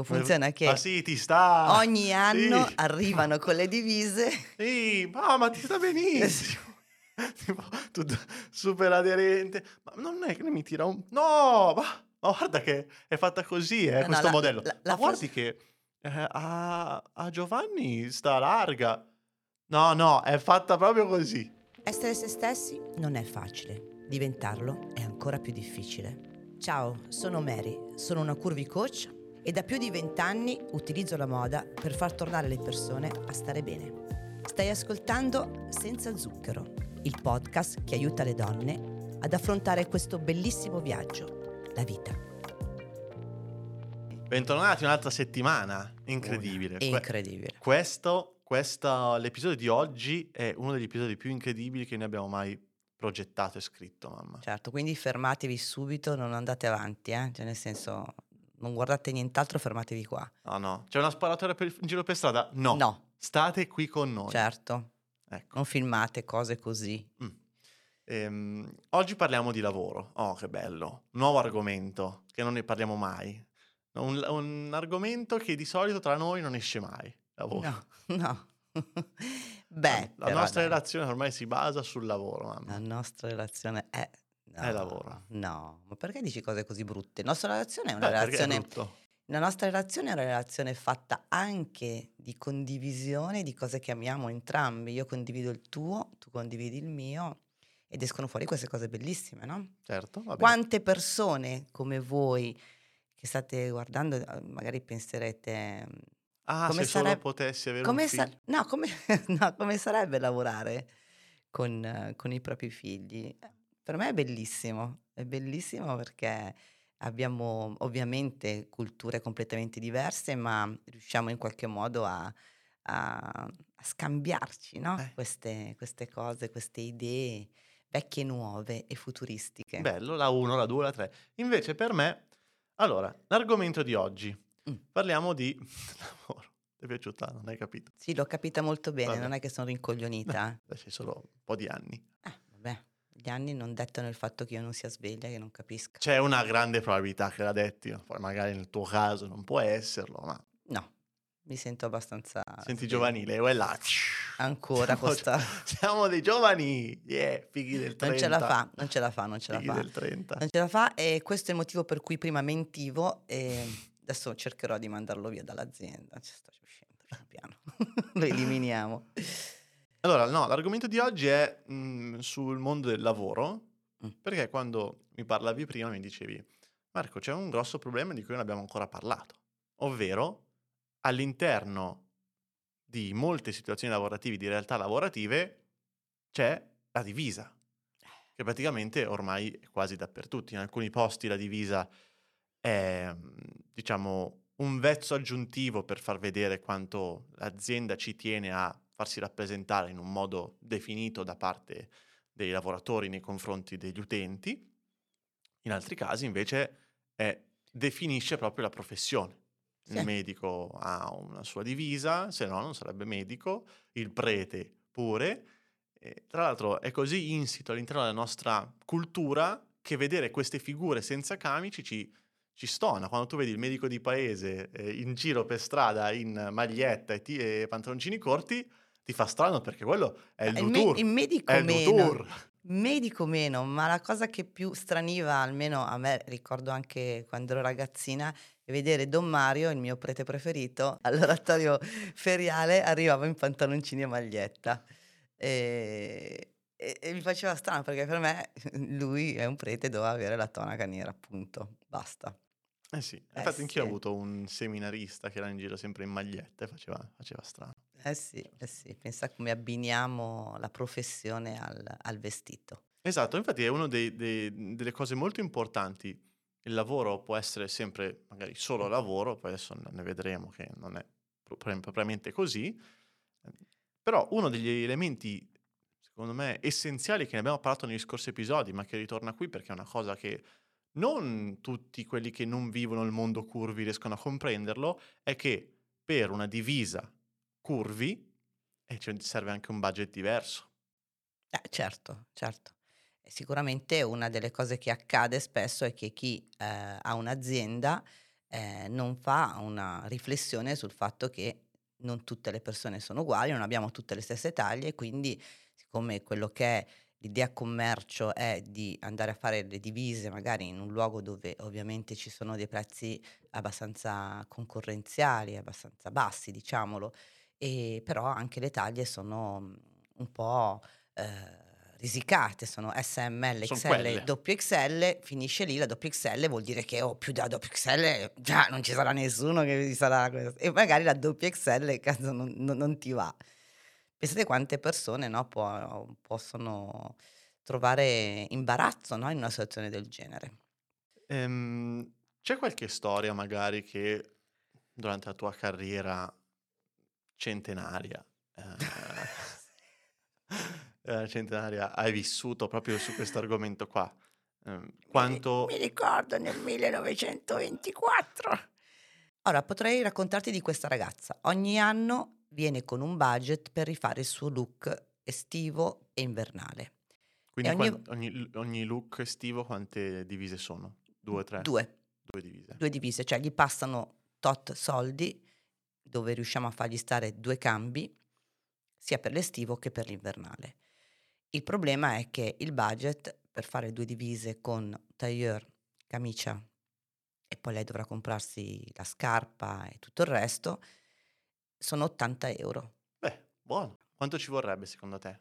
Ecco, funziona che Ah sì, ti sta. ogni anno Sì. arrivano con le divise. Sì, ma, ma ti sta benissimo. Tipo, tutto super aderente. Ma non è che mi tira un... No, ma, ma guarda che è fatta così, eh, No, no, questo la- modello. la- ma la guardi che eh, a, a Giovanni sta larga. No, no, è fatta proprio così. Essere se stessi non è facile, diventarlo è ancora più difficile. Ciao, sono Mary, sono una curvy coach e da più di vent'anni utilizzo la moda per far tornare le persone a stare bene. Stai ascoltando Senza Zucchero, il podcast che aiuta le donne ad affrontare questo bellissimo viaggio, la vita. Bentornati un'altra settimana. Incredibile. Que- Incredibile. questo, questo, l'episodio di oggi è uno degli episodi più incredibili che noi abbiamo mai progettato e scritto, mamma. Certo, quindi fermatevi subito, non andate avanti, eh? cioè nel senso non guardate nient'altro, fermatevi qua. No, no. C'è una sparatoria per- in giro per strada? No. no State qui con noi. certo. Ecco. Non filmate cose così. Mm. Ehm, oggi parliamo di lavoro. Oh, che bello. Nuovo argomento, che non ne parliamo mai. Un, un argomento che di solito tra noi non esce mai. Lavoro. No, no. Beh, la però nostra dai, relazione ormai si basa sul lavoro, mamma. la nostra relazione è... No, È lavoro. No, ma perché dici cose così brutte? La nostra relazione è una Beh, relazione... La nostra relazione è una relazione fatta anche di condivisione di cose che amiamo entrambi. Io condivido il tuo, tu condividi il mio ed escono fuori queste cose bellissime, no? Certo. Quante persone come voi che state guardando, eh, magari penserete, Ah, come se solo sareb- potessi avere come, un sa- no, come, no, come sarebbe lavorare con, eh, con i propri figli? Per me è bellissimo, è bellissimo perché abbiamo ovviamente culture completamente diverse, ma riusciamo in qualche modo a, a- a scambiarci no? Eh. queste, queste cose, queste idee vecchie, nuove e futuristiche. Bello, la 1, la 2, la 3. Invece per me, allora, l'argomento di oggi. Mm. Parliamo di lavoro. Ti è piaciuta? Non hai capito? Sì, l'ho capita molto bene, Vabbè. non è che sono rincoglionita. Beh, c'è solo un po' di anni. Eh, vabbè, gli anni non dettano il fatto che io non sia sveglia, che non capisca. C'è una grande probabilità che l'ha detti, poi magari nel tuo caso non può esserlo, ma No, mi sento abbastanza... senti sveglia. giovanile, e là. Ancora Siamo, questa... siamo dei giovani, yeah, fighi del 30. Non ce la fa, non ce la fa, non ce la Fighi fa. del 30. Non ce la fa e questo è il motivo per cui prima mentivo e adesso cercherò di mandarlo via dall'azienda. Ci sto uscendo piano piano. Lo eliminiamo. Allora, no, l'argomento di oggi è mm, sul mondo del lavoro, Mm. perché quando mi parlavi prima mi dicevi, Marco, c'è un grosso problema di cui non abbiamo ancora parlato, ovvero all'interno di molte situazioni lavorative, di realtà lavorative, c'è la divisa, che praticamente ormai è quasi dappertutto. In alcuni posti la divisa è, diciamo, un vezzo aggiuntivo per far vedere quanto l'azienda ci tiene a farsi rappresentare in un modo definito da parte dei lavoratori nei confronti degli utenti. In altri casi invece è- definisce proprio la professione. Il Sì. medico ha una sua divisa, se no non sarebbe medico, il prete pure. E, tra l'altro è così insito all'interno della nostra cultura che vedere queste figure senza camici ci, ci stona. Quando tu vedi il medico di paese eh, in giro per strada in maglietta e, ti- e pantaloncini corti, ti fa strano perché quello è il il, me- dutour. il medico È il meno. dutour. Medico meno, ma la cosa che più straniva, almeno a me, ricordo anche quando ero ragazzina, è vedere Don Mario, il mio prete preferito, all'oratorio feriale arrivava in pantaloncini e maglietta. E, e- e mi faceva strano perché per me lui è un prete, doveva avere la tonaca nera, appunto, basta. Eh sì, Eh infatti anch'io ho sì. avuto un seminarista che era in giro sempre in maglietta e faceva, faceva strano. Eh sì, eh sì, pensa come abbiniamo la professione al, al vestito. Esatto, infatti è una delle cose molto importanti. Il lavoro può essere sempre magari solo lavoro, poi adesso ne vedremo che non è pro- propriamente così, però uno degli elementi, secondo me, essenziali che ne abbiamo parlato negli scorsi episodi, ma che ritorna qui perché è una cosa che non tutti quelli che non vivono il mondo curvi riescono a comprenderlo, è che per una divisa curvi eh, ci serve anche un budget diverso. Eh, certo, certo. E Sicuramente una delle cose che accade spesso è che chi eh, ha un'azienda eh, non fa una riflessione sul fatto che non tutte le persone sono uguali, non abbiamo tutte le stesse taglie, quindi siccome quello che è l'idea commercio è di andare a fare le divise magari in un luogo dove ovviamente ci sono dei prezzi abbastanza concorrenziali, abbastanza bassi, diciamolo, e però anche le taglie sono mm, un po' eh, risicate, sono SML, XL. XXL, finisce lì, la XXL vuol dire che oh, più da XXL già non ci sarà nessuno che vi sarà questo. E magari la XXL cazzo, non, non- non ti va. Pensate quante persone no, può- possono trovare imbarazzo no, in una situazione del genere. Ehm, c'è qualche storia magari che durante la tua carriera centenaria, eh, eh, centenaria hai vissuto proprio su questo argomento qua? Ehm, quanto... Mi ricordo nel 1924. Ora, potrei raccontarti di questa ragazza. Ogni anno viene con un budget per rifare il suo look estivo e invernale. Quindi e ogni- ogni, ogni look estivo quante divise sono? Due, tre? Due, Due divise. due divise, cioè gli passano tot soldi dove riusciamo a fargli stare due cambi, sia per l'estivo che per l'invernale. Il problema è che il budget per fare due divise con tailleur, camicia e poi lei dovrà comprarsi la scarpa e tutto il resto, sono 80 euro. Beh, buono. Quanto ci vorrebbe secondo te?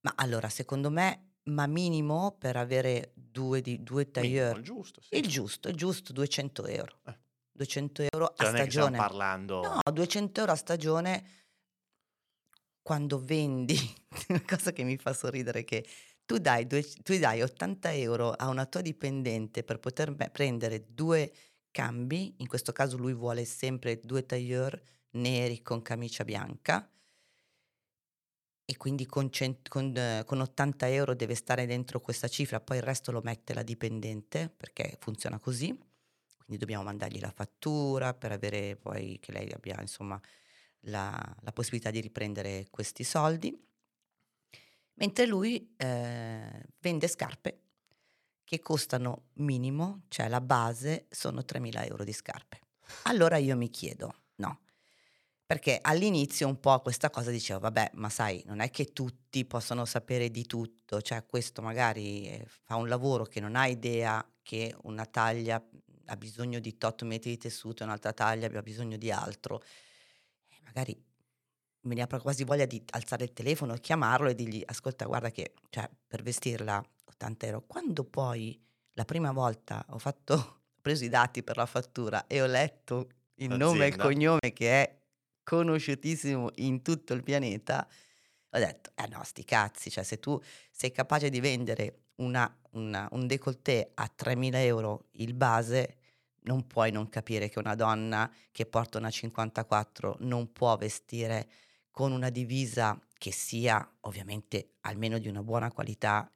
Ma allora, secondo me, ma minimo per avere due, di, due Minimo, tailleur, il giusto, sì. il giusto, il giusto 200 euro. Eh. 200 euro Cioè, a non stagione. parlando... No, 200 euro a stagione quando vendi, una cosa che mi fa sorridere è che tu dai, due- tu dai 80 euro a una tua dipendente per poter prendere due cambi, in questo caso lui vuole sempre due tailleur neri con camicia bianca e quindi con, cent- con, eh, con 80 euro deve stare dentro questa cifra, poi il resto lo mette la dipendente perché funziona così, quindi dobbiamo mandargli la fattura per avere poi che lei abbia insomma la, la possibilità di riprendere questi soldi, mentre lui eh, vende scarpe che costano minimo, cioè la base sono 3.000 euro di scarpe. Allora io mi chiedo, no, perché all'inizio un po' questa cosa dicevo, vabbè, ma sai, non è che tutti possono sapere di tutto, cioè questo magari eh, fa un lavoro che non ha idea che una taglia ha bisogno di tot metri di tessuto un'altra taglia abbia bisogno di altro. E magari me ne apre quasi voglia di alzare il telefono, chiamarlo e dirgli, ascolta, guarda che cioè, per vestirla 80 euro, quando poi la prima volta ho fatto, ho preso i dati per la fattura e ho letto il nome e il L'azienda. cognome che è conosciutissimo in tutto il pianeta, ho detto, eh no, sti cazzi, cioè se tu sei capace di vendere una- una- un décolleté a 3.000 euro il base, non puoi non capire che una donna che porta una 54 non può vestire con una divisa che sia ovviamente almeno di una buona qualità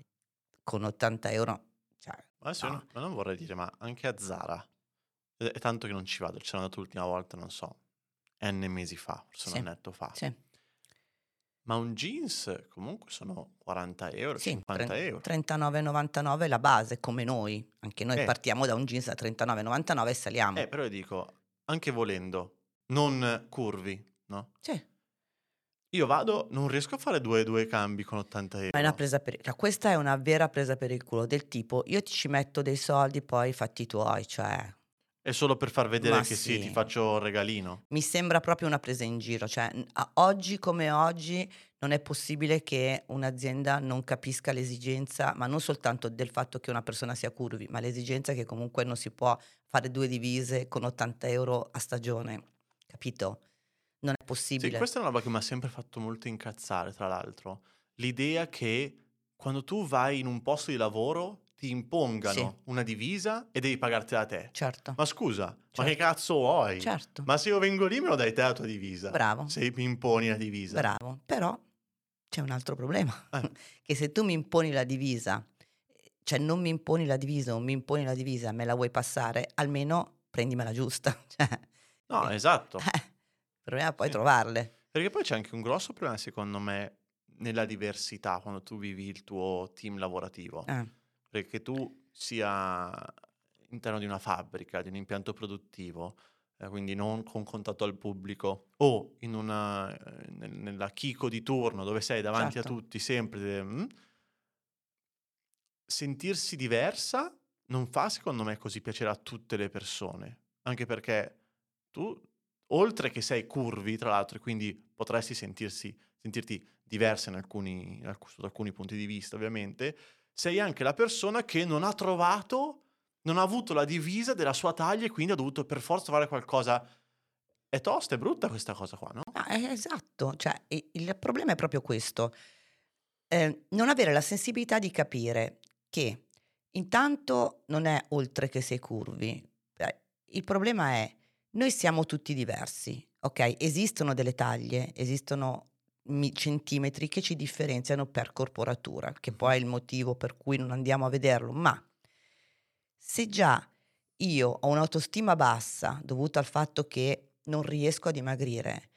con 80 euro. Cioè, Adesso no. non, ma non vorrei dire, ma anche a Zara, è è tanto che non ci vado, c'ero andato l'ultima volta, non so, N mesi fa, forse Sì. un annetto fa. Sì, Ma un jeans comunque sono 40 euro, sì, 50 tre- euro. 39,99 è la base, come noi. Anche noi Eh. partiamo da un jeans a 39,99 e saliamo. Eh, però io dico, anche volendo, non curvi, no? Sì. Io vado, non riesco a fare due, due cambi con 80 euro. Ma è una presa per cioè, questa è una vera presa per il culo del tipo io ti ci metto dei soldi poi fatti i tuoi cioè È solo per far vedere Ma che sì, sì. ti faccio un regalino. mi sembra proprio una presa in giro cioè oggi come oggi non è possibile che un'azienda non capisca l'esigenza ma non soltanto del fatto che una persona sia curvi ma l'esigenza che comunque non si può fare due divise con 80 euro a stagione capito? non è Sì, possibile questa è una roba che mi ha sempre fatto molto incazzare, tra l'altro. L'idea che quando tu vai in un posto di lavoro ti impongano Sì. una divisa e devi pagartela te. certo Ma scusa, ma Certo. che cazzo vuoi? certo Ma se io vengo lì me lo dai te la tua divisa. bravo Se mi imponi la divisa. Bravo, però c'è un altro problema, Eh. che se tu mi imponi la divisa, cioè non mi imponi la divisa o mi imponi la divisa, me la vuoi passare, almeno prendimela giusta. Cioè, No, eh, esatto. eh, il problema è poi trovarle. Perché poi c'è anche un grosso problema, secondo me, nella diversità quando tu vivi il tuo team lavorativo. Eh, Perché tu sia all'interno di una fabbrica, di un impianto produttivo, eh, quindi non con contatto al pubblico, o in una, eh, nel, nella Kiko di turno dove sei davanti Certo. a tutti sempre, mm, sentirsi diversa non fa secondo me così piacere a tutte le persone, anche perché tu, oltre che sei curvi, tra l'altro, e quindi potresti sentirsi, sentirti diversa in alcuni, in alc- sotto alcuni punti di vista, ovviamente, sei anche la persona che non ha trovato, non ha avuto la divisa della sua taglia e quindi ha dovuto per forza fare qualcosa. È tosta, è brutta questa cosa qua, no? Ah, eh, esatto, cioè il problema è proprio questo, eh, non avere la sensibilità di capire che intanto non è oltre che sei curvi, il problema è noi siamo tutti diversi, ok? Esistono delle taglie, esistono centimetri che ci differenziano per corporatura, che poi è il motivo per cui non andiamo a vederlo, ma se già io ho un'autostima bassa dovuta al fatto che non riesco a dimagrire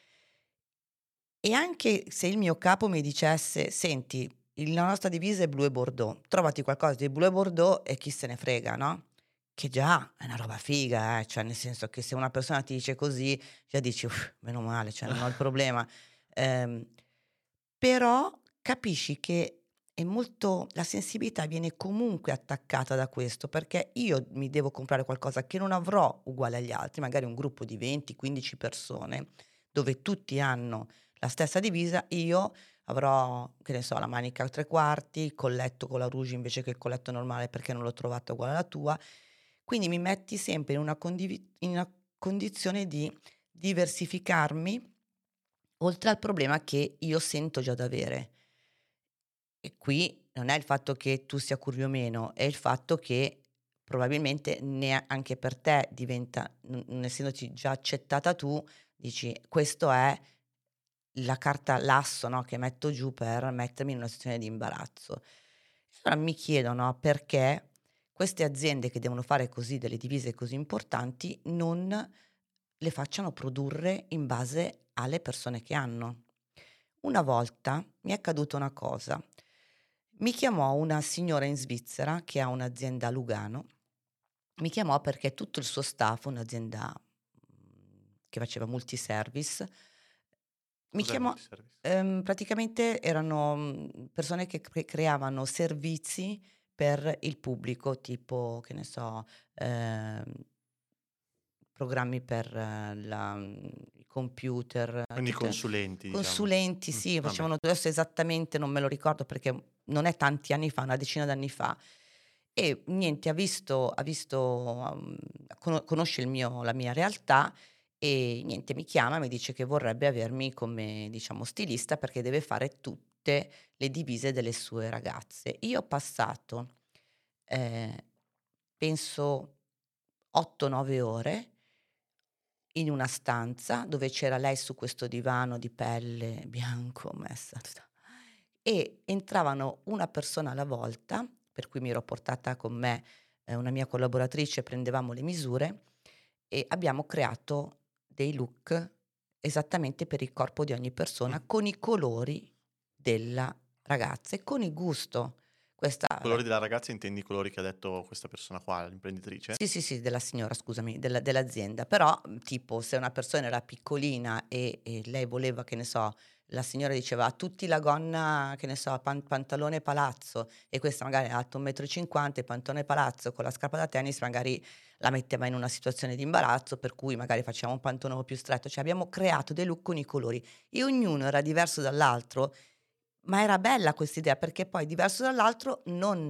e anche se il mio capo mi dicesse, senti, la nostra divisa è blu e bordeaux, trovati qualcosa di blu e bordeaux e chi se ne frega, no? Che già è una roba figa, eh? cioè nel senso che se una persona ti dice così, già dici, "Uff, meno male, cioè non ho il problema. Ehm, però capisci che è molto, la sensibilità viene comunque attaccata da questo, perché io mi devo comprare qualcosa che non avrò uguale agli altri, magari un gruppo di 20-15 persone, dove tutti hanno la stessa divisa, io avrò, che ne so, la manica a tre quarti, il colletto con la rouge invece che il colletto normale perché non l'ho trovata uguale alla tua. Quindi mi metti sempre in una, condivi- in una condizione di diversificarmi oltre al problema che io sento già d'avere. E qui non è il fatto che tu sia curvi o meno, è il fatto che probabilmente ne- anche per te diventa, non essendoci già accettata tu, dici questo è la carta l'asso no, che metto giù per mettermi in una situazione di imbarazzo. Allora mi chiedono perché queste aziende che devono fare così delle divise così importanti non le facciano produrre in base alle persone che hanno. Una volta mi è accaduta una cosa. Mi chiamò una signora in Svizzera che ha un'azienda a Lugano. Mi chiamò perché tutto il suo staff, un'azienda mm, che faceva multiservice, mi Cos'è chiamò, ehm, praticamente erano mm, persone che cre- creavano servizi per il pubblico, tipo, che ne so, ehm, programmi per eh, la- i computer, Quindi tutte- consulenti, diciamo. consulenti, Mm, sì, vabbè. facevano adesso esattamente, non me lo ricordo perché non è tanti anni fa, una decina d'anni fa. E niente, ha visto, ha visto um, cono- conosce il mio- la mia realtà e niente, mi chiama, mi dice che vorrebbe avermi come, diciamo, stilista perché deve fare tutte le divise delle sue ragazze. Io ho passato, eh, penso, 8-9 ore in una stanza dove c'era lei su questo divano di pelle bianco messa e entravano una persona alla volta, per cui mi ero portata con me eh, una mia collaboratrice, prendevamo le misure e abbiamo creato dei look esattamente per il corpo di ogni persona Mm. con i colori della ragazza e con il gusto. Questa Colori della ragazza intendi i colori che ha detto questa persona qua, l'imprenditrice? sì, sì, sì, della signora, scusami, della- dell'azienda. Però, tipo, se una persona era piccolina e, e lei voleva, che ne so, la signora diceva a tutti la gonna, che ne so, pan- pantalone palazzo, e questa magari è alto 1,50 m, pantalone palazzo con la scarpa da tennis, magari la metteva in una situazione di imbarazzo, per cui magari facciamo un pantalone più stretto. Cioè, abbiamo creato dei look con i colori e ognuno era diverso dall'altro, ma era bella questa idea perché poi diverso dall'altro non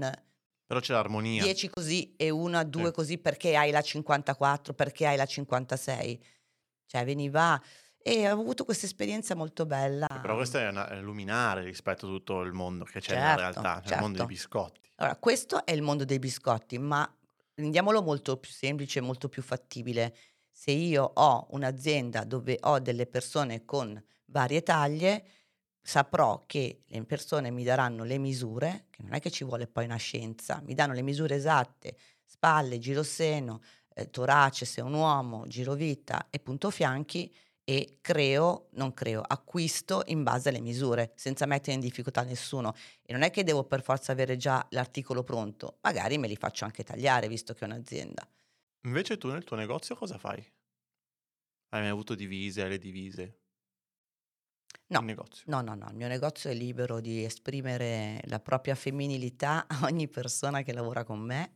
Però c'è l'armonia. 10 così e una, due Sì. così perché hai la 54, perché hai la 56. Cioè veniva e ho avuto questa esperienza molto bella. Però questo è, una, è luminare rispetto a tutto il mondo che c'è nella Certo, realtà, cioè il mondo dei certo. biscotti. Allora, questo è il mondo dei biscotti, ma rendiamolo molto più semplice, molto più fattibile. Se io ho un'azienda dove ho delle persone con varie taglie, saprò che le persone mi daranno le misure, che non è che ci vuole poi una scienza, mi danno le misure esatte, spalle, giroseno, eh, torace se è un uomo, girovita e punto fianchi e creo, non creo, acquisto in base alle misure, senza mettere in difficoltà nessuno. E non è che devo per forza avere già l'articolo pronto, magari me li faccio anche tagliare visto che è un'azienda. Invece tu nel tuo negozio cosa fai? Hai mai avuto divise, le divise? No, no, no, no, il mio negozio è libero di esprimere la propria femminilità a ogni persona che lavora con me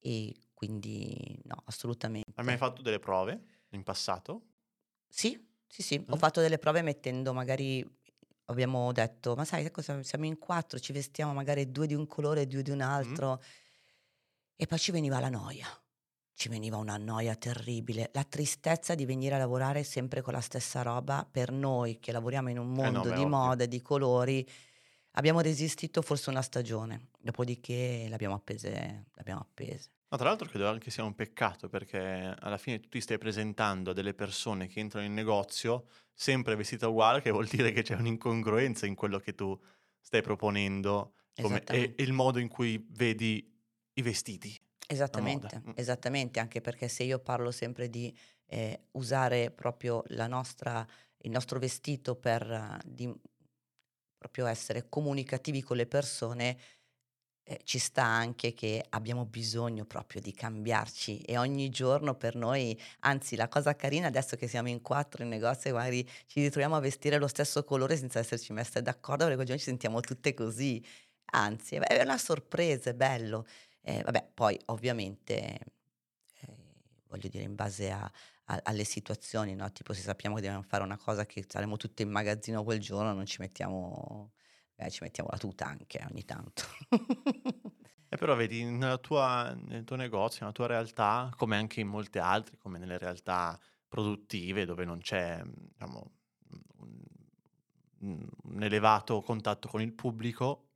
e quindi no, Hai mai assolutamente. fatto delle prove in passato? Sì, sì, sì, ho Mm? fatto delle prove mettendo magari abbiamo detto: "Ma sai, cosa? Siamo in 4, ci vestiamo magari 2 di un colore e 2 di un Mm? altro." E poi ci veniva la noia. Ci veniva una noia terribile, la tristezza di venire a lavorare sempre con la stessa roba. Per noi che lavoriamo in un Eh no, mondo di moda di colori, abbiamo resistito forse una stagione, dopodiché l'abbiamo appese l'abbiamo appese. No, tra l'altro credo anche sia un peccato perché alla fine tu ti stai presentando a delle persone che entrano in negozio sempre vestita uguale, che vuol dire che c'è un'incongruenza in quello che tu stai proponendo come- e, e il modo in cui vedi i vestiti. Esattamente, Mm. esattamente, anche perché se io parlo sempre di eh, usare proprio la nostra, il nostro vestito per di- proprio essere comunicativi con le persone, eh, ci sta anche che abbiamo bisogno proprio di cambiarci e ogni giorno per noi, anzi la cosa carina adesso che siamo in quattro in negozio, magari ci ritroviamo a vestire lo stesso colore senza esserci messe d'accordo perché oggi ci sentiamo tutte così, anzi è una sorpresa, è bello. Eh, vabbè, poi ovviamente, eh, voglio dire, in base a- a- alle situazioni, no? Tipo se sappiamo che dobbiamo fare una cosa che saremo tutte in magazzino quel giorno, non ci mettiamo, eh, ci mettiamo la tuta anche ogni tanto. E però vedi, tua- nel tuo negozio, nella tua realtà, come anche in molte altre, come nelle realtà produttive dove non c'è, diciamo, un, un elevato contatto con il pubblico,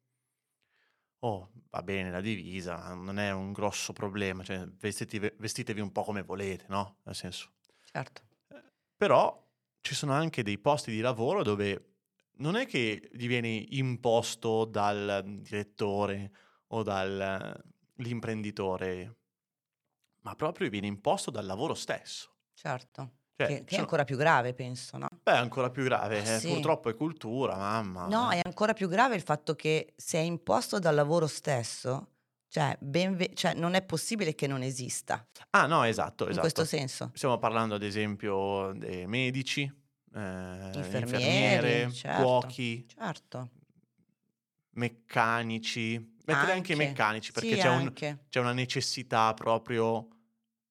oh, va bene la divisa, non è un grosso problema, cioè vestiti- vestitevi un po' come volete, no? Nel senso. certo. Eh, Però ci sono anche dei posti di lavoro dove non è che gli viene imposto dal direttore o dall'imprenditore, ma proprio viene imposto dal lavoro stesso. Certo, Cioè, che, che è ancora più grave, penso, no? Beh, è ancora più grave, Ah, eh, sì. purtroppo è cultura, mamma. No, è ancora più grave il fatto che se è imposto dal lavoro stesso, cioè, ben ve- cioè, non è possibile che non esista, Ah, no, esatto, in questo esatto. senso. Stiamo parlando ad esempio dei medici, eh, Infermieri, infermiere, certo, cuochi, certo. meccanici, mettere anche i Anche, meccanici perché sì, c'è, un- c'è una necessità proprio,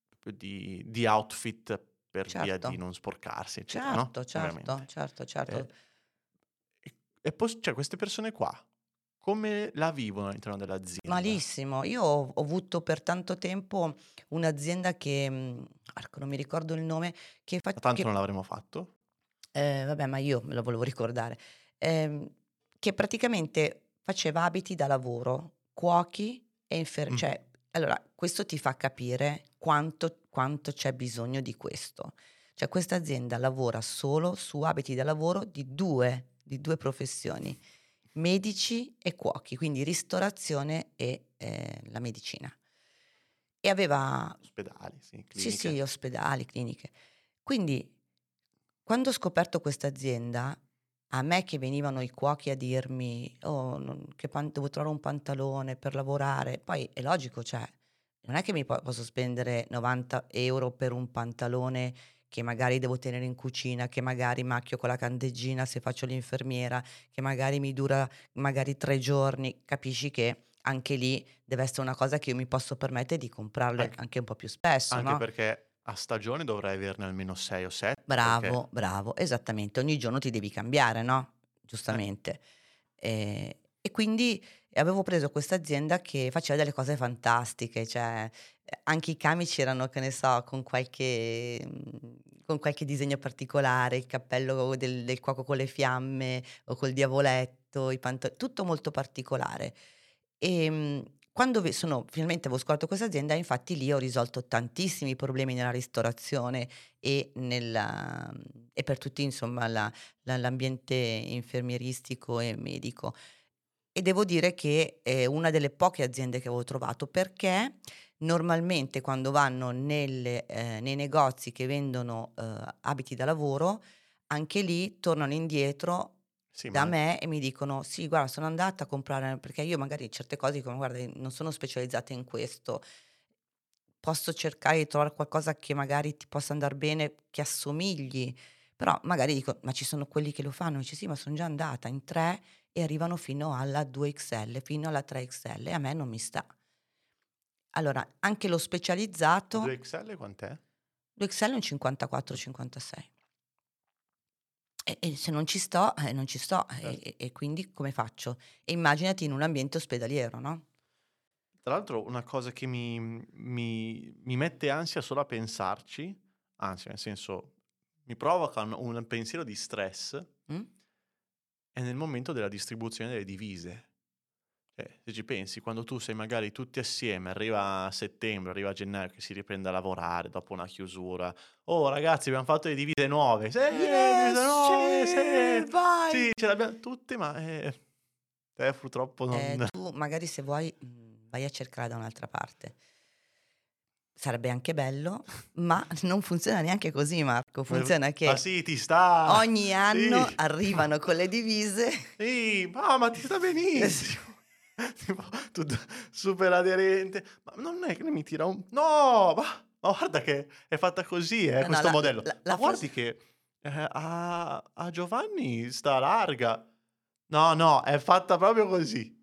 proprio di, di outfit per via certo, di non sporcarsi, eccetera, no? certo, certo, certo, certo. Eh, e e poi, cioè, queste persone qua, come la vivono all'interno dell'azienda? Malissimo. Io ho, ho avuto per tanto tempo un'azienda che, mh, ecco, non mi ricordo il nome, che, fa- tanto che non l'avremo fatto? Eh, vabbè, ma io me lo volevo ricordare. Ehm, che praticamente faceva abiti da lavoro, cuochi e infermieri. Mm. Cioè, allora, questo ti fa capire quanto, quanto c'è bisogno di questo. Cioè, questa azienda lavora solo su abiti da lavoro di due, di due professioni, medici e cuochi, quindi ristorazione e eh, la medicina. E aveva Ospedali, sì, sì, sì, cliniche. ospedali, cliniche. Quindi, quando ho scoperto questa azienda, a me che venivano i cuochi a dirmi, oh, non- che pan- devo trovare un pantalone per lavorare, poi è logico, cioè, non è che mi po- posso spendere 90 euro per un pantalone che magari devo tenere in cucina, che magari macchio con la candeggina se faccio l'infermiera, che magari mi dura magari tre giorni, capisci che anche lì deve essere una cosa che io mi posso permettere di comprarle Anche, anche un po' più spesso, anche no? perché a stagione dovrai averne almeno 6 o 7, perché... Bravo, bravo, esattamente. Ogni giorno ti devi cambiare, no? eh, Giustamente. E, e quindi avevo preso questa azienda che faceva delle cose fantastiche, cioè eh, anche i camici erano, che ne so, con qualche, mm, con qualche disegno particolare, il cappello del, del cuoco con le fiamme o col diavoletto, i pantaloni, tutto molto particolare. E mh, quando sono, finalmente avevo scoperto questa azienda, infatti lì ho risolto tantissimi problemi nella ristorazione e, nella, e per tutti insomma la- la- l'ambiente infermieristico e medico. E devo dire che è una delle poche aziende che avevo trovato perché normalmente quando vanno nelle, eh, nei negozi che vendono eh, abiti da lavoro, anche lì tornano indietro Sì, da ma me e mi dicono: Sì, guarda, sono andata a comprare perché io magari certe cose dicono: Guarda, non sono specializzata in questo. posso cercare di trovare qualcosa che magari ti possa andare bene, che assomigli, però magari dico, ma ci sono quelli che lo fanno, dice sì, ma sono già andata in 3 e arrivano fino alla 2XL, fino alla 3XL, e a me non mi sta. Allora, anche lo specializzato... 2XL quant'è? 2XL è un 54-56. E, e, se non ci sto, eh, non ci sto. Certo. E, e, quindi come faccio? E immaginati in un ambiente ospedaliero, no? Tra l'altro una cosa che mi, mi, mi mette ansia solo a pensarci, anzi nel senso mi provoca un, un pensiero di stress, mm? è nel momento della distribuzione delle divise. Cioè, se ci pensi, quando tu sei magari tutti assieme, arriva a settembre, arriva a gennaio che si riprende a lavorare dopo una chiusura. Oh ragazzi, abbiamo fatto le divise nuove. Sì, yes, divise nuove, sì, sì, vai. Sì, ce le abbiamo tutte, ma eh, te purtroppo non... Eh, tu magari se vuoi vai a cercare da un'altra parte. Sarebbe anche bello, ma non funziona neanche così, Marco. Funziona che ma sì, ti sta. ogni anno sì. arrivano con le divise. Sì, ma, ma ti sta benissimo. tipo, tutto super aderente. Ma non è che mi tira un... No, ma, ma guarda che è fatta così, eh, no, questo no, modello. La, la, guardi fase... che eh, a, a Giovanni sta larga. No, no, è fatta proprio così.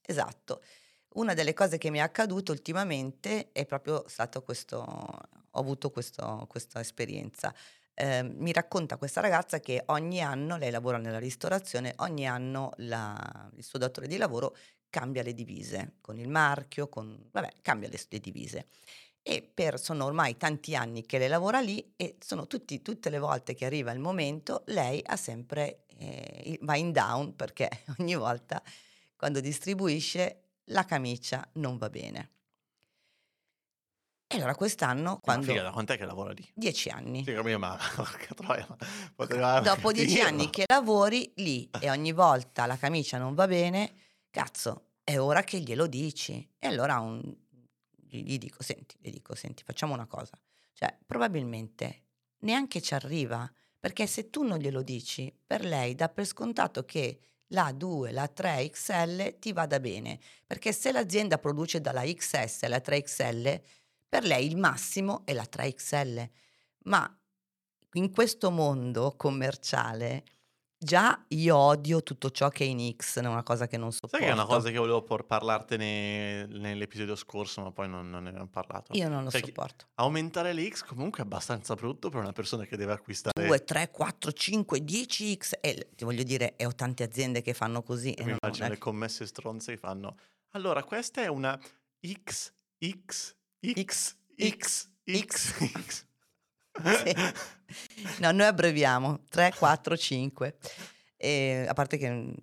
Esatto. Una delle cose che mi è accaduto ultimamente è proprio stato questo, ho avuto questo, questa esperienza. Eh, mi racconta questa ragazza che ogni anno, lei lavora nella ristorazione, ogni anno la, il suo datore di lavoro cambia le divise con il marchio, con, vabbè, cambia le, le divise. E per, sono ormai tanti anni che lei lavora lì e sono tutti, tutte le volte che arriva il momento, lei ha sempre, eh, va in down perché ogni volta quando distribuisce la camicia non va bene. E allora quest'anno, quando... Ma figa, da quant'è che lavora lì? Dieci anni. Sì, mia mamma, troia, poteva... Dopo dieci dirlo. anni che lavori lì e ogni volta la camicia non va bene, cazzo, è ora che glielo dici. E allora un... gli dico, senti, gli dico, senti, facciamo una cosa. Cioè, probabilmente neanche ci arriva, perché se tu non glielo dici, per lei dà per scontato che la 2, la 3 XL ti vada bene, perché se l'azienda produce dalla XS alla 3 XL, per lei il massimo è la 3 XL. Ma in questo mondo commerciale Già io odio tutto ciò che è in X, è una cosa che non sopporto. Sai che è una cosa che volevo por- parlartene nell'episodio scorso, ma poi non, non ne abbiamo parlato. Io non lo Sai sopporto. Aumentare le X comunque è abbastanza brutto per una persona che deve acquistare 2, 3, 4, 5, 10 X. E ti voglio dire, ho tante aziende che fanno così. E mi immagino le commesse stronze che fanno. Allora, questa è una X, X, X, X, X. Sì. No, noi abbreviamo 3, 4, 5. E, a parte che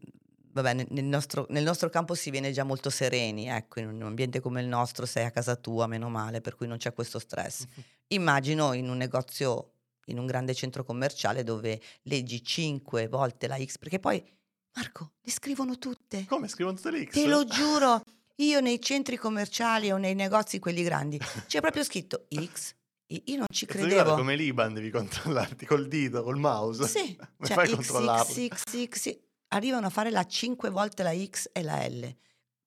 vabbè, nel, nostro, nel, nostro, campo si viene già molto sereni, ecco, in un ambiente come il nostro sei a casa tua, meno male, per cui non c'è questo stress. Immagino in un negozio, in un grande centro commerciale dove leggi 5 volte la X, perché poi, Marco, le scrivono tutte. Come scrivono tutte le X? Te lo giuro, io nei centri commerciali o nei negozi quelli grandi, c'è proprio scritto X, io non ci credevo. Come l'Iban devi controllarti col dito, col mouse. Sì, come cioè fai a X, X, X, X, arrivano a fare la 5 volte la X e la L.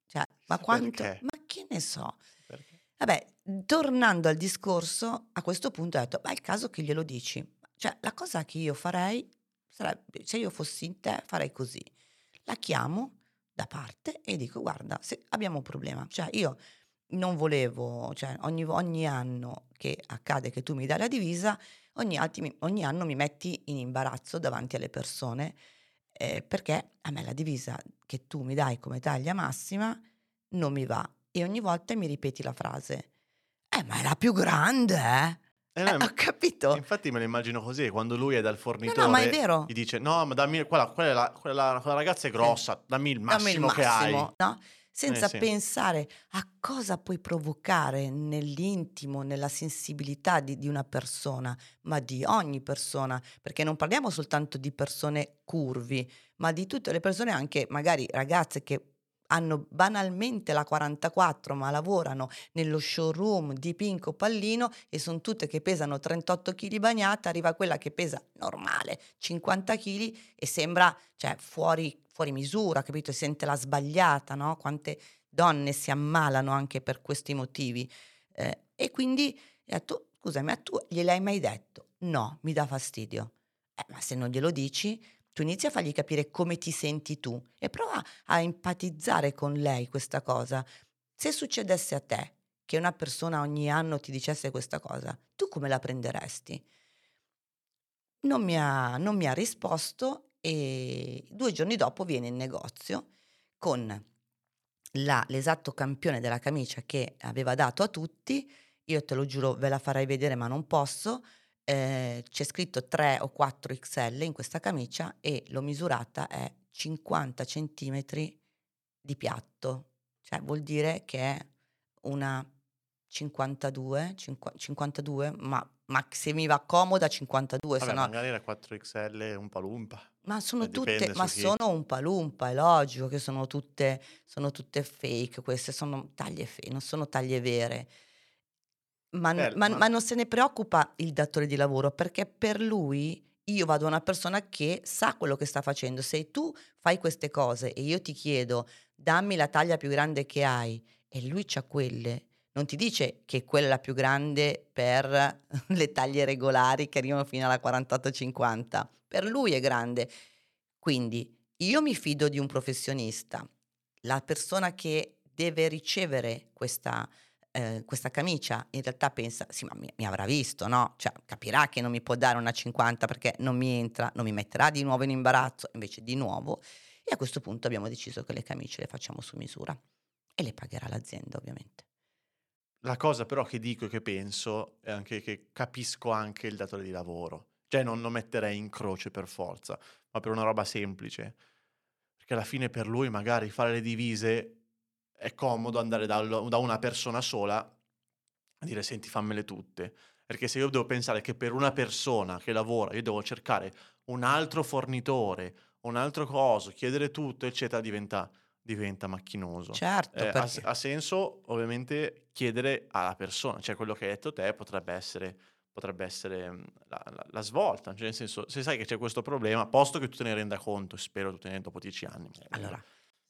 Cioè, ma quanto? Perché? Ma che ne so. Perché? Vabbè, tornando al discorso, a questo punto ho detto, ma è il caso che glielo dici. Cioè, la cosa che io farei, sarebbe, se io fossi in te, farei così. La chiamo da parte e dico, guarda, se abbiamo un problema. Cioè, io non volevo, cioè ogni, ogni, anno che accade che tu mi dai la divisa, ogni, altri, ogni anno mi metti in imbarazzo davanti alle persone eh, perché a me la divisa che tu mi dai come taglia massima non mi va e ogni volta mi ripeti la frase, eh ma è la più grande, eh? Eh, eh, ho capito. Infatti me lo immagino così, quando lui è dal fornitore no, no, ma è vero. gli dice no, ma dammi, quella, quella, quella, quella ragazza è grossa, sì. dammi il massimo, dammi il massimo che hai. No? senza eh sì. pensare a cosa puoi provocare nell'intimo, nella sensibilità di, di, una persona, ma di ogni persona, perché non parliamo soltanto di persone curvi, ma di tutte le persone, anche magari ragazze che hanno banalmente la 44 ma lavorano nello showroom di Pinco Pallino e sono tutte che pesano 38 kg bagnata, arriva quella che pesa normale 50 kg e sembra cioè, fuori fuori misura, capito? Si sente la sbagliata, no? Quante donne si ammalano anche per questi motivi. Eh, E quindi detto, scusami, ma tu gliel'hai mai detto? No, mi dà fastidio. Eh, ma se non glielo dici, tu inizi a fargli capire come ti senti tu e prova a empatizzare con lei questa cosa. Se succedesse a te che una persona ogni anno ti dicesse questa cosa, tu come la prenderesti? Non mi ha, non mi ha risposto e due giorni dopo viene in negozio con la, l'esatto campione della camicia che aveva dato a tutti. Io te lo giuro, ve la farei vedere, ma non posso eh, c'è scritto 3 o 4 XL in questa camicia e l'ho misurata è 50 centimetri di piatto, cioè vuol dire che è una 52, 52 ma, ma se mi va comoda 52, Vabbè, se no... magari la 4XL è un palumpa. Ma sono Eh, tutte, ma sono un palumpa, è logico che sono tutte, sono tutte fake, queste sono taglie fake, non sono taglie vere. Ma, ma- ma- ma non se ne preoccupa il datore di lavoro perché per lui io vado a una persona che sa quello che sta facendo. Se tu fai queste cose e io ti chiedo dammi la taglia più grande che hai e lui c'ha quelle, non ti dice che quella è la più grande per le taglie regolari che arrivano fino alla 48-50. Per lui è grande. Quindi io mi fido di un professionista. La persona che deve ricevere questa, eh, questa camicia in realtà pensa, sì, ma mi, mi avrà visto, no? Cioè, capirà che non mi può dare una 50 perché non mi entra, non mi metterà di nuovo in imbarazzo, invece di nuovo. E a questo punto abbiamo deciso che le camicie le facciamo su misura e le pagherà l'azienda, ovviamente. La cosa però che dico e che penso è anche che capisco anche il datore di lavoro. Cioè non lo metterei in croce per forza, ma per una roba semplice. Perché alla fine per lui magari fare le divise è comodo andare da, da una persona sola a dire senti fammele tutte. Perché se io devo pensare che per una persona che lavora io devo cercare un altro fornitore, un altro coso, chiedere tutto, eccetera, diventa, diventa macchinoso. Certo, Eh, ha, ha senso ovviamente chiedere alla persona, cioè quello che hai detto te potrebbe essere, potrebbe essere la, la- la svolta, cioè nel senso se sai che c'è questo problema, posto che tu te ne renda conto, spero tu te ne renda dopo dieci anni. Allora,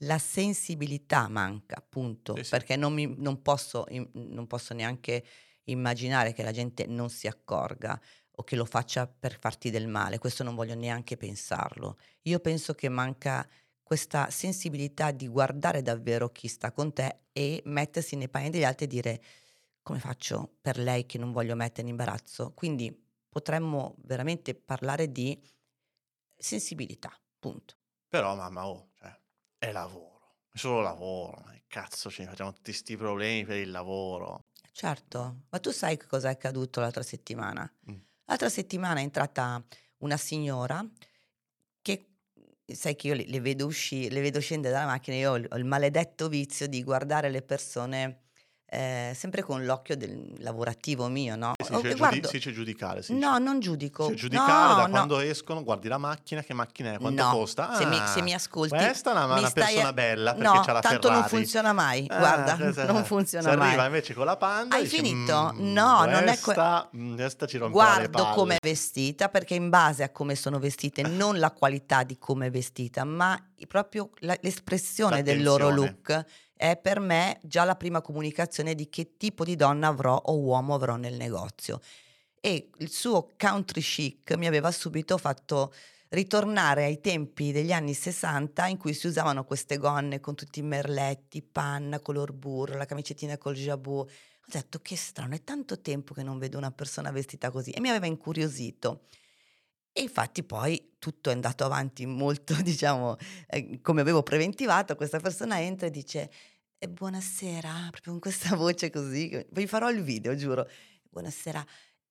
la sensibilità manca, appunto, Sì, sì. perché non, mi- non posso, non posso neanche immaginare che la gente non si accorga o che lo faccia per farti del male, questo non voglio neanche pensarlo. Io penso che manca questa sensibilità di guardare davvero chi sta con te e mettersi nei panni degli altri e dire come faccio per lei che non voglio mettere in imbarazzo. Quindi potremmo veramente parlare di sensibilità, punto. Però mamma, oh, è lavoro, è solo lavoro, ma cazzo ci facciamo tutti sti problemi per il lavoro? Certo, ma tu sai che cosa è accaduto l'altra settimana? Mm. L'altra settimana è entrata una signora che, sai che io le, le vedo uscire, le vedo scendere dalla macchina, io ho il, ho il maledetto vizio di guardare le persone eh, sempre con l'occhio del lavorativo mio, no? Si dice, giudi- guardo- si dice giudicare, si no, dice. non giudico. Cioè, giudicare no, da no. quando escono, guardi la macchina, che macchina è, quanto No, costa. Se, mi, Ah, se mi ascolti, Questa è una, una persona bella perché no, c'ha la tanto non Ferrari. funziona mai. Ah, guarda, questa- non funziona Se mai. arriva invece con la panda Hai dici, finito? "Mm, No, non è que- questa, mm, questa ci romperà le Guardo palle." come è vestita perché in base a come sono vestite, non la qualità di come è vestita, ma proprio la- l'espressione del loro L'attenzione. look è per me già la prima comunicazione di che tipo di donna avrò o uomo avrò nel negozio. E il suo country chic mi aveva subito fatto ritornare ai tempi degli anni 60 in cui si usavano queste gonne con tutti i merletti, panna, color burro, la camicettina col jabot. Ho detto che strano, è tanto tempo che non vedo una persona vestita così e mi aveva incuriosito. E infatti poi tutto è andato avanti molto, diciamo, eh, come avevo preventivato, questa persona entra e dice "Eh, buonasera, proprio con questa voce così, vi farò il video, giuro. Buonasera,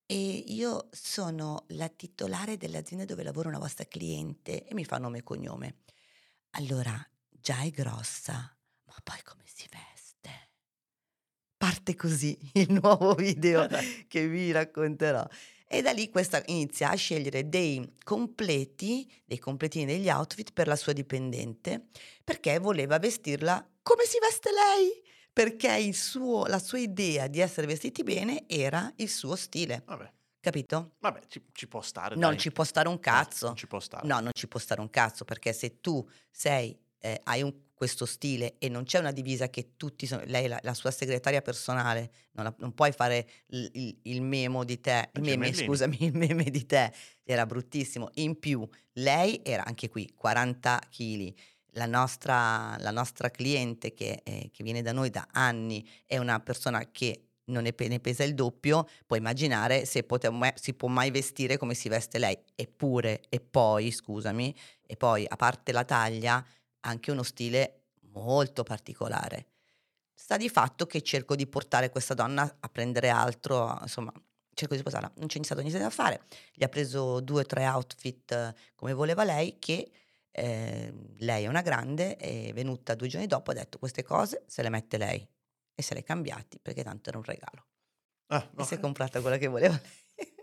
e io sono la titolare dell'azienda dove lavora una vostra cliente e mi fa nome e cognome. Allora, già è grossa, ma poi come si veste? Parte così il nuovo video che vi racconterò. E da lì questa inizia a scegliere dei completi, dei completini degli outfit per la sua dipendente, perché voleva vestirla come si veste lei, perché il suo- la sua idea di essere vestiti bene era il suo stile, Vabbè, capito? vabbè, ci, ci può stare. Non dai. ci può stare un No, cazzo. non ci può stare. No, non ci può stare un cazzo, perché se tu sei, eh, hai un- questo stile e non c'è una divisa che tutti sono, lei la, la sua segretaria personale, non, la- non puoi fare il, il- il memo di te, il meme, Gemellini. scusami, il meme di te, era bruttissimo. In più, lei era anche qui 40 kg. La nostra, la nostra cliente che, eh, che viene da noi da anni è una persona che non ne, ne pesa il doppio, puoi immaginare se pote- mai- si può mai vestire come si veste lei. Eppure, e poi, scusami, e poi a parte la taglia, anche uno stile molto particolare. Sta di fatto che cerco di portare questa donna a prendere altro, insomma, cerco di sposarla. Non c'è stato niente da fare. Gli ha preso due o tre outfit eh, come voleva lei, che eh, lei è una grande, è venuta due giorni dopo, ha detto queste cose se le mette lei e se le cambiati perché tanto era un regalo. Ah, E si è comprata quella che voleva lei.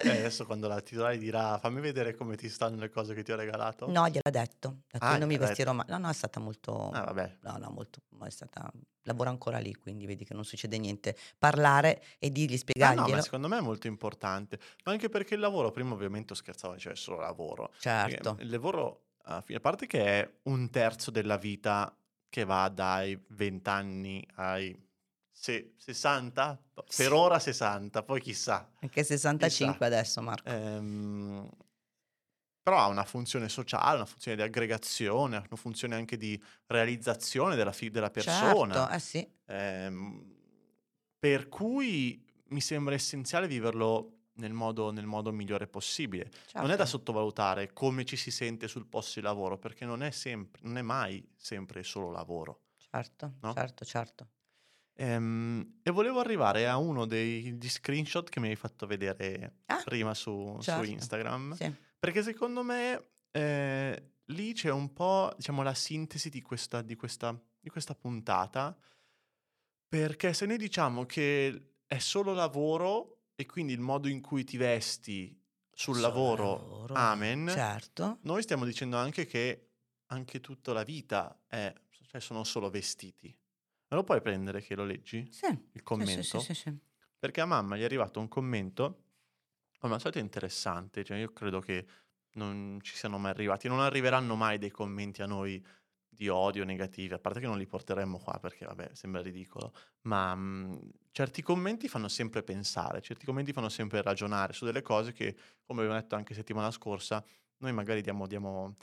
Eh, adesso quando la titolare dirà fammi vedere come ti stanno le cose che ti ho regalato. No, gliel'ha detto. Detto, Ah, non mi vestirò mai. No, no, è stata molto... Ah, vabbè. No, no, molto... È stata... Lavora ancora lì, quindi vedi che non succede niente. Parlare e dirgli, Ah, no, ma secondo me è molto importante. Ma anche perché il lavoro, prima ovviamente scherzavo, cioè solo lavoro. Perché Certo. il lavoro, a fine- a parte che è un terzo della vita che va dai 20 anni ai se- 60, Sì. per ora 60, poi chissà. Anche 65 adesso, Marco. Ehm, però ha una funzione sociale, una funzione di aggregazione, una funzione anche di realizzazione della, fi- della persona. Certo, eh sì. Ehm, per cui mi sembra essenziale viverlo nel modo, nel modo migliore possibile. Non è da certo. sottovalutare come ci si sente sul posto di lavoro, perché non è, sempre, non è mai sempre solo lavoro. Certo, No? certo, certo. Ehm, e volevo arrivare a uno degli screenshot che mi hai fatto vedere Ah, prima su, su certo. Instagram, Sì. perché secondo me eh, lì c'è un po', diciamo, la sintesi di questa, di questa, di questa puntata, perché se noi diciamo che è solo lavoro e quindi il modo in cui ti vesti sul Solo lavoro, lavoro, amen, Certo. noi stiamo dicendo anche che anche tutta la vita è, cioè sono solo vestiti. Me lo puoi prendere che lo leggi? Sì. Il commento? sì, sì, sì. Perché a mamma gli è arrivato un commento, come al solito interessante, cioè io credo che non ci siano mai arrivati, non arriveranno mai dei commenti a noi di odio negativi, a parte che non li porteremmo qua perché vabbè sembra ridicolo, ma mh, certi commenti fanno sempre pensare, certi commenti fanno sempre ragionare su delle cose che, come abbiamo detto anche settimana scorsa, noi magari diamo, diamo,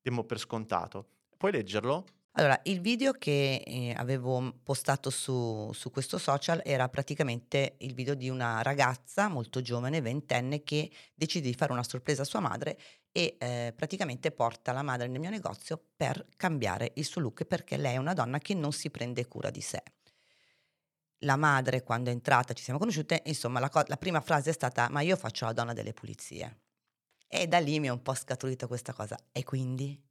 diamo per scontato. Puoi leggerlo? Allora, il video che eh, avevo postato su, su questo social era praticamente il video di una ragazza molto giovane, ventenne, che decide di fare una sorpresa a sua madre e eh, praticamente porta la madre nel mio negozio per cambiare il suo look perché lei è una donna che non si prende cura di sé. La madre, quando è entrata, ci siamo conosciute, insomma, la, co- la prima frase è stata: Ma io faccio la donna delle pulizie. E da lì mi è un po' scaturita questa cosa. E quindi?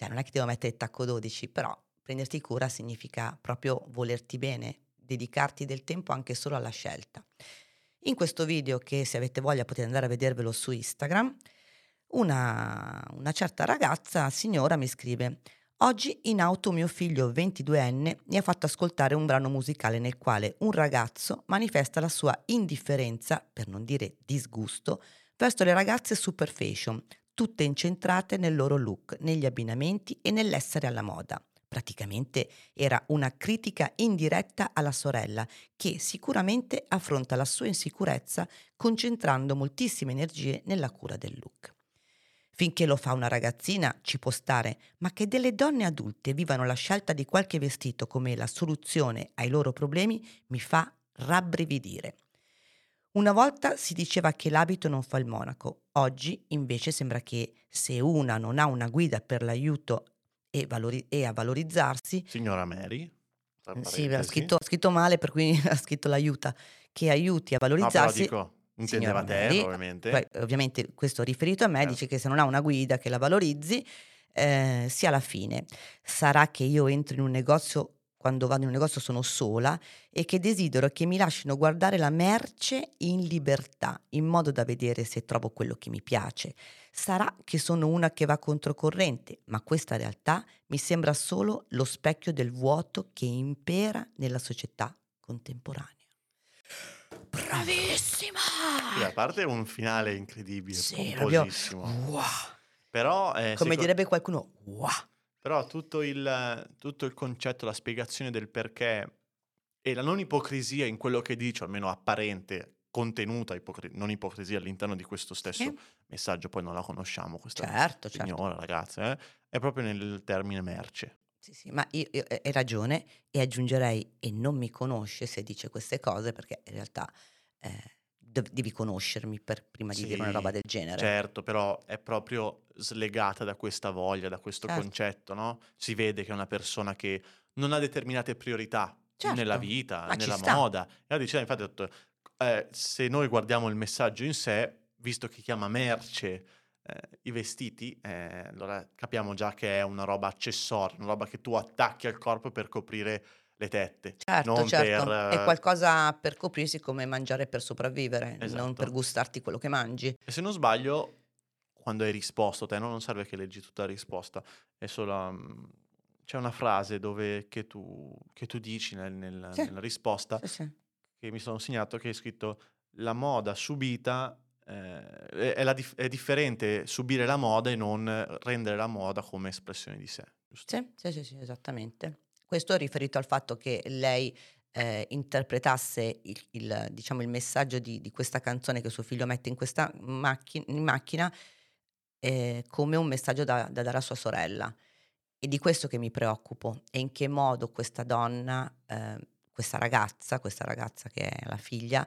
Cioè, non è che devo mettere il tacco 12, però prenderti cura significa proprio volerti bene, dedicarti del tempo anche solo alla scelta. In questo video, che se avete voglia potete andare a vedervelo su Instagram, una, una certa ragazza, signora, mi scrive: Oggi in auto mio figlio 22enne mi ha fatto ascoltare un brano musicale nel quale un ragazzo manifesta la sua indifferenza, per non dire disgusto, verso le ragazze super fashion, tutte incentrate nel loro look, negli abbinamenti e nell'essere alla moda. Praticamente era una critica indiretta alla sorella che sicuramente affronta la sua insicurezza concentrando moltissime energie nella cura del look. Finché lo fa una ragazzina ci può stare, ma che delle donne adulte vivano la scelta di qualche vestito come la soluzione ai loro problemi mi fa rabbrividire. Una volta si diceva che l'abito non fa il monaco, oggi invece sembra che se una non ha una guida per l'aiuto e, valori- e a valorizzarsi, Signora Mary? sì, ha scritto, scritto male per cui ha scritto l'aiuta, che aiuti a No, valorizzarsi. dico, intendeva te, Mary, ovviamente. Poi, ovviamente questo riferito a me, Eh. dice che se non ha una guida che la valorizzi, eh, sia alla fine. Sarà che io entro in un negozio, quando vado in un negozio sono sola e che desidero che mi lasciano guardare la merce in libertà, in modo da vedere se trovo quello che mi piace. Sarà che sono una che va controcorrente, ma questa realtà mi sembra solo lo specchio del vuoto che impera nella società contemporanea. Bravissima! Sì, a parte un finale incredibile, Sì, wow. Però, eh, Come direbbe qualcuno, wow. Però tutto il, tutto il concetto, la spiegazione del perché e la non ipocrisia in quello che dice, almeno apparente, contenuta, ipocri- non ipocrisia all'interno di questo stesso Sì. messaggio, poi non la conosciamo questa Certo, certo. signora, ragazza, eh, è proprio nel termine merce. Sì, sì, ma io, io- hai ragione e aggiungerei e non mi conosce se dice queste cose perché in realtà eh, devi conoscermi per, prima di dire una Sì, roba del genere. Certo, però è proprio slegata da questa voglia, da questo Certo. concetto, no? Si vede che è una persona che non ha determinate priorità Certo, nella vita, ma nella moda. E la dice, infatti, detto, eh, se noi guardiamo il messaggio in sé, visto che chiama merce eh, i vestiti, eh, allora capiamo già che è una roba accessoria, una roba che tu attacchi al corpo per coprire le tette, Certo, non certo, per... è eh, qualcosa per coprirsi come mangiare per sopravvivere, non Esatto. per gustarti quello che mangi. E se non sbaglio, quando hai risposto te, no? non serve che leggi tutta la risposta, è solo... mm, c'è una frase dove, che, tu, che tu dici nel- nel- Sì. nella risposta Sì, sì. che mi sono segnato che hai scritto la moda subita eh, è, è la dif- è differente subire la moda e non rendere la moda come espressione di sé. Giusto? Sì, sì, sì, sì, esattamente. Questo riferito al fatto che lei eh, interpretasse il, il, diciamo, il messaggio di, di questa canzone che suo figlio mette in questa macchi- in macchina eh, come un messaggio da, da dare a sua sorella. E di questo che mi preoccupo e in che modo questa donna, eh, questa ragazza, questa ragazza che è la figlia,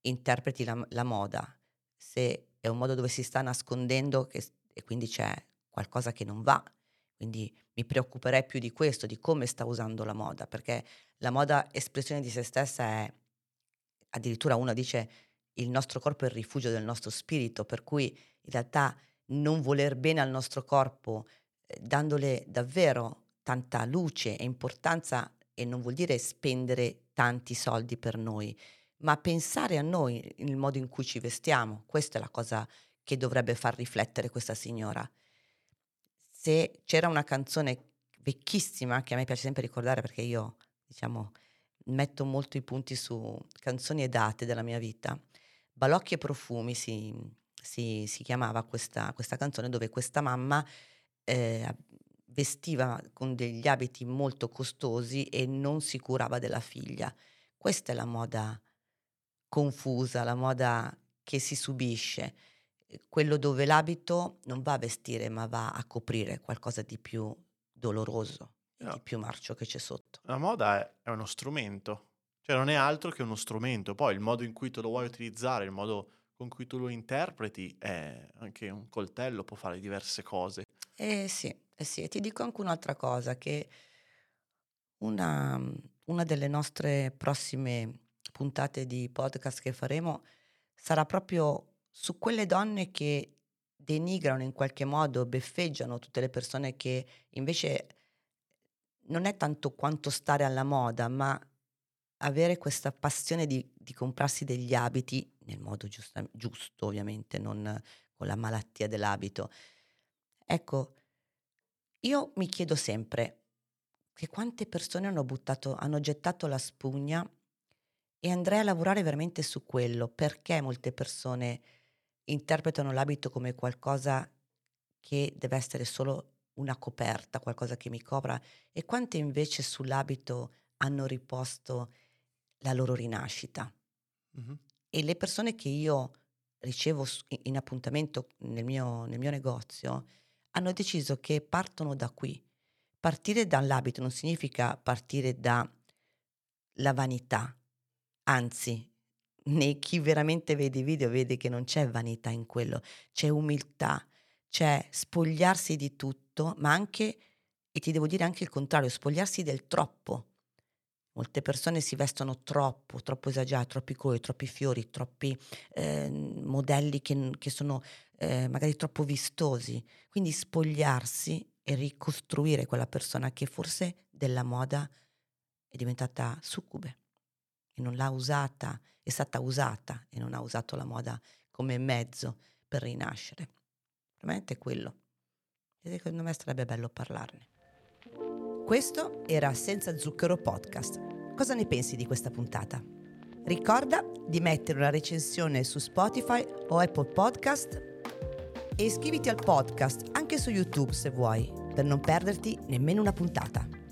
interpreti la, la moda. Se è un modo dove si sta nascondendo che- e quindi c'è qualcosa che non va. Quindi mi preoccuperei più di questo, di come sta usando la moda, perché la moda espressione di se stessa è, addirittura uno dice, il nostro corpo è il rifugio del nostro spirito, per cui in realtà non voler bene al nostro corpo, eh, dandole davvero tanta luce e importanza, e non vuol dire spendere tanti soldi per noi, ma pensare a noi, il modo in cui ci vestiamo. Questa è la cosa che dovrebbe far riflettere questa signora. Se c'era una canzone vecchissima che a me piace sempre ricordare perché io, diciamo, metto molto i punti su canzoni e date della mia vita, Balocchi e profumi si, si- si chiamava questa, questa canzone dove questa mamma eh, vestiva con degli abiti molto costosi e non si curava della figlia. Questa è la moda confusa, la moda che si subisce, quello dove l'abito non va a vestire ma va a coprire qualcosa di più doloroso No. di più marcio che c'è sotto. La moda è, è uno strumento, cioè non è altro che uno strumento. Poi il modo in cui tu lo vuoi utilizzare, il modo con cui tu lo interpreti, è anche un coltello, può fare diverse cose. Eh sì, eh sì, e ti dico anche un'altra cosa, che una, una delle nostre prossime puntate di podcast che faremo sarà proprio su quelle donne che denigrano in qualche modo, beffeggiano tutte le persone che invece non è tanto quanto stare alla moda, ma avere questa passione di, di comprarsi degli abiti nel modo giusta- giusto, ovviamente, non con la malattia dell'abito. Ecco, io mi chiedo sempre che quante persone hanno buttato, hanno gettato la spugna e andrei a lavorare veramente su quello, perché molte persone interpretano l'abito come qualcosa che deve essere solo una coperta, qualcosa che mi copra, e quante invece sull'abito hanno riposto la loro rinascita. Mhm. E le persone che io ricevo in appuntamento nel mio, nel mio negozio hanno deciso che partono da qui. Partire dall'abito non significa partire dalla vanità, anzi, né chi veramente vede i video vede che non c'è vanità in quello, c'è umiltà, c'è spogliarsi di tutto, ma anche, e ti devo dire anche il contrario, spogliarsi del troppo. Molte persone si vestono troppo, troppo esagerati, troppi colori, troppi fiori, troppi eh, modelli che, che sono eh, magari troppo vistosi. Quindi spogliarsi e ricostruire quella persona che forse della moda è diventata succube e non l'ha usata, è stata usata e non ha usato la moda come mezzo per rinascere. Veramente quello. E secondo me sarebbe bello parlarne. Questo era Senza Zucchero Podcast. Cosa ne pensi di questa puntata? Ricorda di mettere una recensione su Spotify o Apple Podcast e iscriviti al podcast anche su YouTube se vuoi. per non perderti nemmeno una puntata.